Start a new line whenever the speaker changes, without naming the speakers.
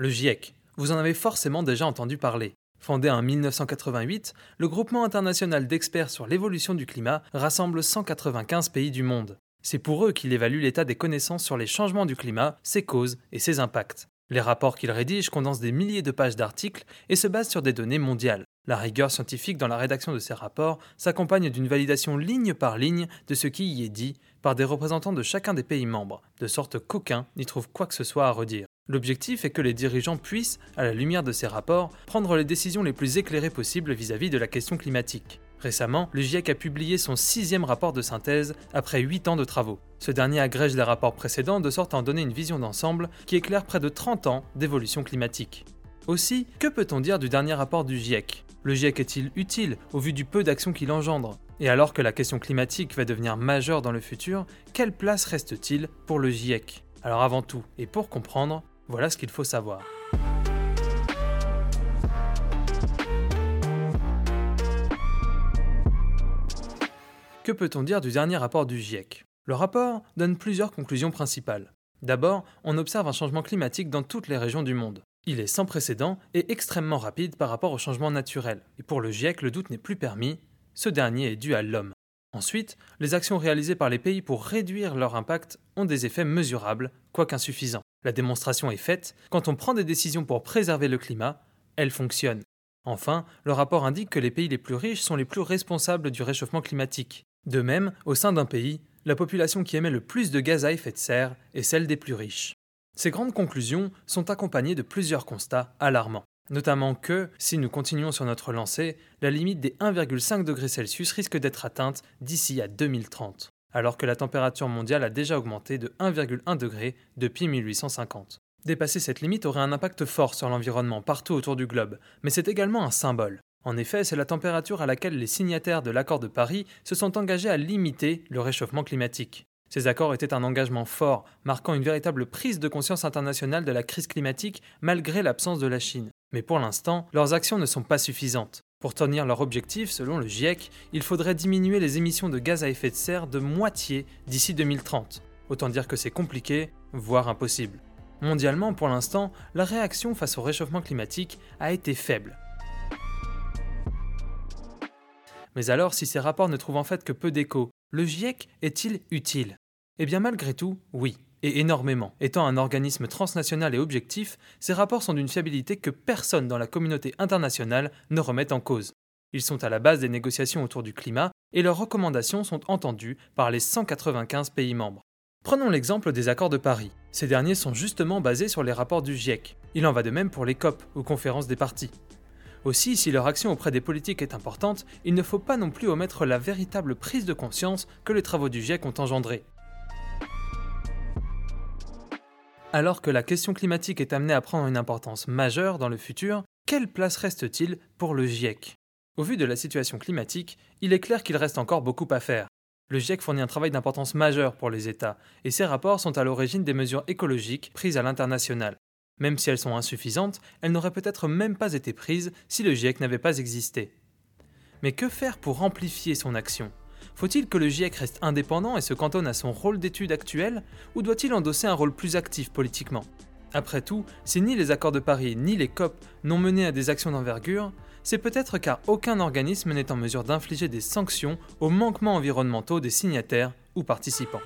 Le GIEC, vous en avez forcément déjà entendu parler. Fondé en 1988, le groupement international d'experts sur l'évolution du climat rassemble 195 pays du monde. C'est pour eux qu'il évalue l'état des connaissances sur les changements du climat, ses causes et ses impacts. Les rapports qu'il rédige condensent des milliers de pages d'articles et se basent sur des données mondiales. La rigueur scientifique dans la rédaction de ces rapports s'accompagne d'une validation ligne par ligne de ce qui y est dit par des représentants de chacun des pays membres, de sorte qu'aucun n'y trouve quoi que ce soit à redire. L'objectif est que les dirigeants puissent, à la lumière de ces rapports, prendre les décisions les plus éclairées possibles vis-à-vis de la question climatique. Récemment, le GIEC a publié son sixième rapport de synthèse après huit ans de travaux. Ce dernier agrège les rapports précédents de sorte à en donner une vision d'ensemble qui éclaire près de 30 ans d'évolution climatique. Aussi, que peut-on dire du dernier rapport du GIEC Le GIEC est-il utile au vu du peu d'actions qu'il engendre? Et alors que la question climatique va devenir majeure dans le futur, quelle place reste-t-il pour le GIEC Alors avant tout, et pour comprendre, voilà ce qu'il faut savoir. Que peut-on dire du dernier rapport du GIEC? Le rapport donne plusieurs conclusions principales. D'abord, on observe un changement climatique dans toutes les régions du monde. Il est sans précédent et extrêmement rapide par rapport au changement naturel. Et pour le GIEC, le doute n'est plus permis, ce dernier est dû à l'homme. Ensuite, les actions réalisées par les pays pour réduire leur impact ont des effets mesurables, quoique insuffisants. La démonstration est faite, quand on prend des décisions pour préserver le climat, elles fonctionnent. Enfin, le rapport indique que les pays les plus riches sont les plus responsables du réchauffement climatique. De même, au sein d'un pays, la population qui émet le plus de gaz à effet de serre est celle des plus riches. Ces grandes conclusions sont accompagnées de plusieurs constats alarmants, notamment que, si nous continuons sur notre lancée, la limite des 1,5 degrés Celsius risque d'être atteinte d'ici à 2030, alors que la température mondiale a déjà augmenté de 1,1 degré depuis 1850. Dépasser cette limite aurait un impact fort sur l'environnement partout autour du globe, mais c'est également un symbole. En effet, c'est la température à laquelle les signataires de l'accord de Paris se sont engagés à limiter le réchauffement climatique. Ces accords étaient un engagement fort, marquant une véritable prise de conscience internationale de la crise climatique malgré l'absence de la Chine. Mais pour l'instant, leurs actions ne sont pas suffisantes. Pour tenir leur objectif, selon le GIEC, il faudrait diminuer les émissions de gaz à effet de serre de moitié d'ici 2030. Autant dire que c'est compliqué, voire impossible. Mondialement, pour l'instant, la réaction face au réchauffement climatique a été faible. Mais alors, si ces rapports ne trouvent en fait que peu d'écho, le GIEC est-il utile? Eh bien malgré tout, oui, et énormément. Étant un organisme transnational et objectif, ces rapports sont d'une fiabilité que personne dans la communauté internationale ne remet en cause. Ils sont à la base des négociations autour du climat et leurs recommandations sont entendues par les 195 pays membres. Prenons l'exemple des accords de Paris. Ces derniers sont justement basés sur les rapports du GIEC. Il en va de même pour les COP, ou conférences des partis. Aussi, si leur action auprès des politiques est importante, il ne faut pas non plus omettre la véritable prise de conscience que les travaux du GIEC ont engendré. Alors que la question climatique est amenée à prendre une importance majeure dans le futur, quelle place reste-t-il pour le GIEC? Au vu de la situation climatique, il est clair qu'il reste encore beaucoup à faire. Le GIEC fournit un travail d'importance majeure pour les États, et ses rapports sont à l'origine des mesures écologiques prises à l'international. Même si elles sont insuffisantes, elles n'auraient peut-être même pas été prises si le GIEC n'avait pas existé. Mais que faire pour amplifier son action? Faut-il que le GIEC reste indépendant et se cantonne à son rôle d'étude actuel, ou doit-il endosser un rôle plus actif politiquement? Après tout, si ni les accords de Paris ni les COP n'ont mené à des actions d'envergure, c'est peut-être car aucun organisme n'est en mesure d'infliger des sanctions aux manquements environnementaux des signataires ou participants.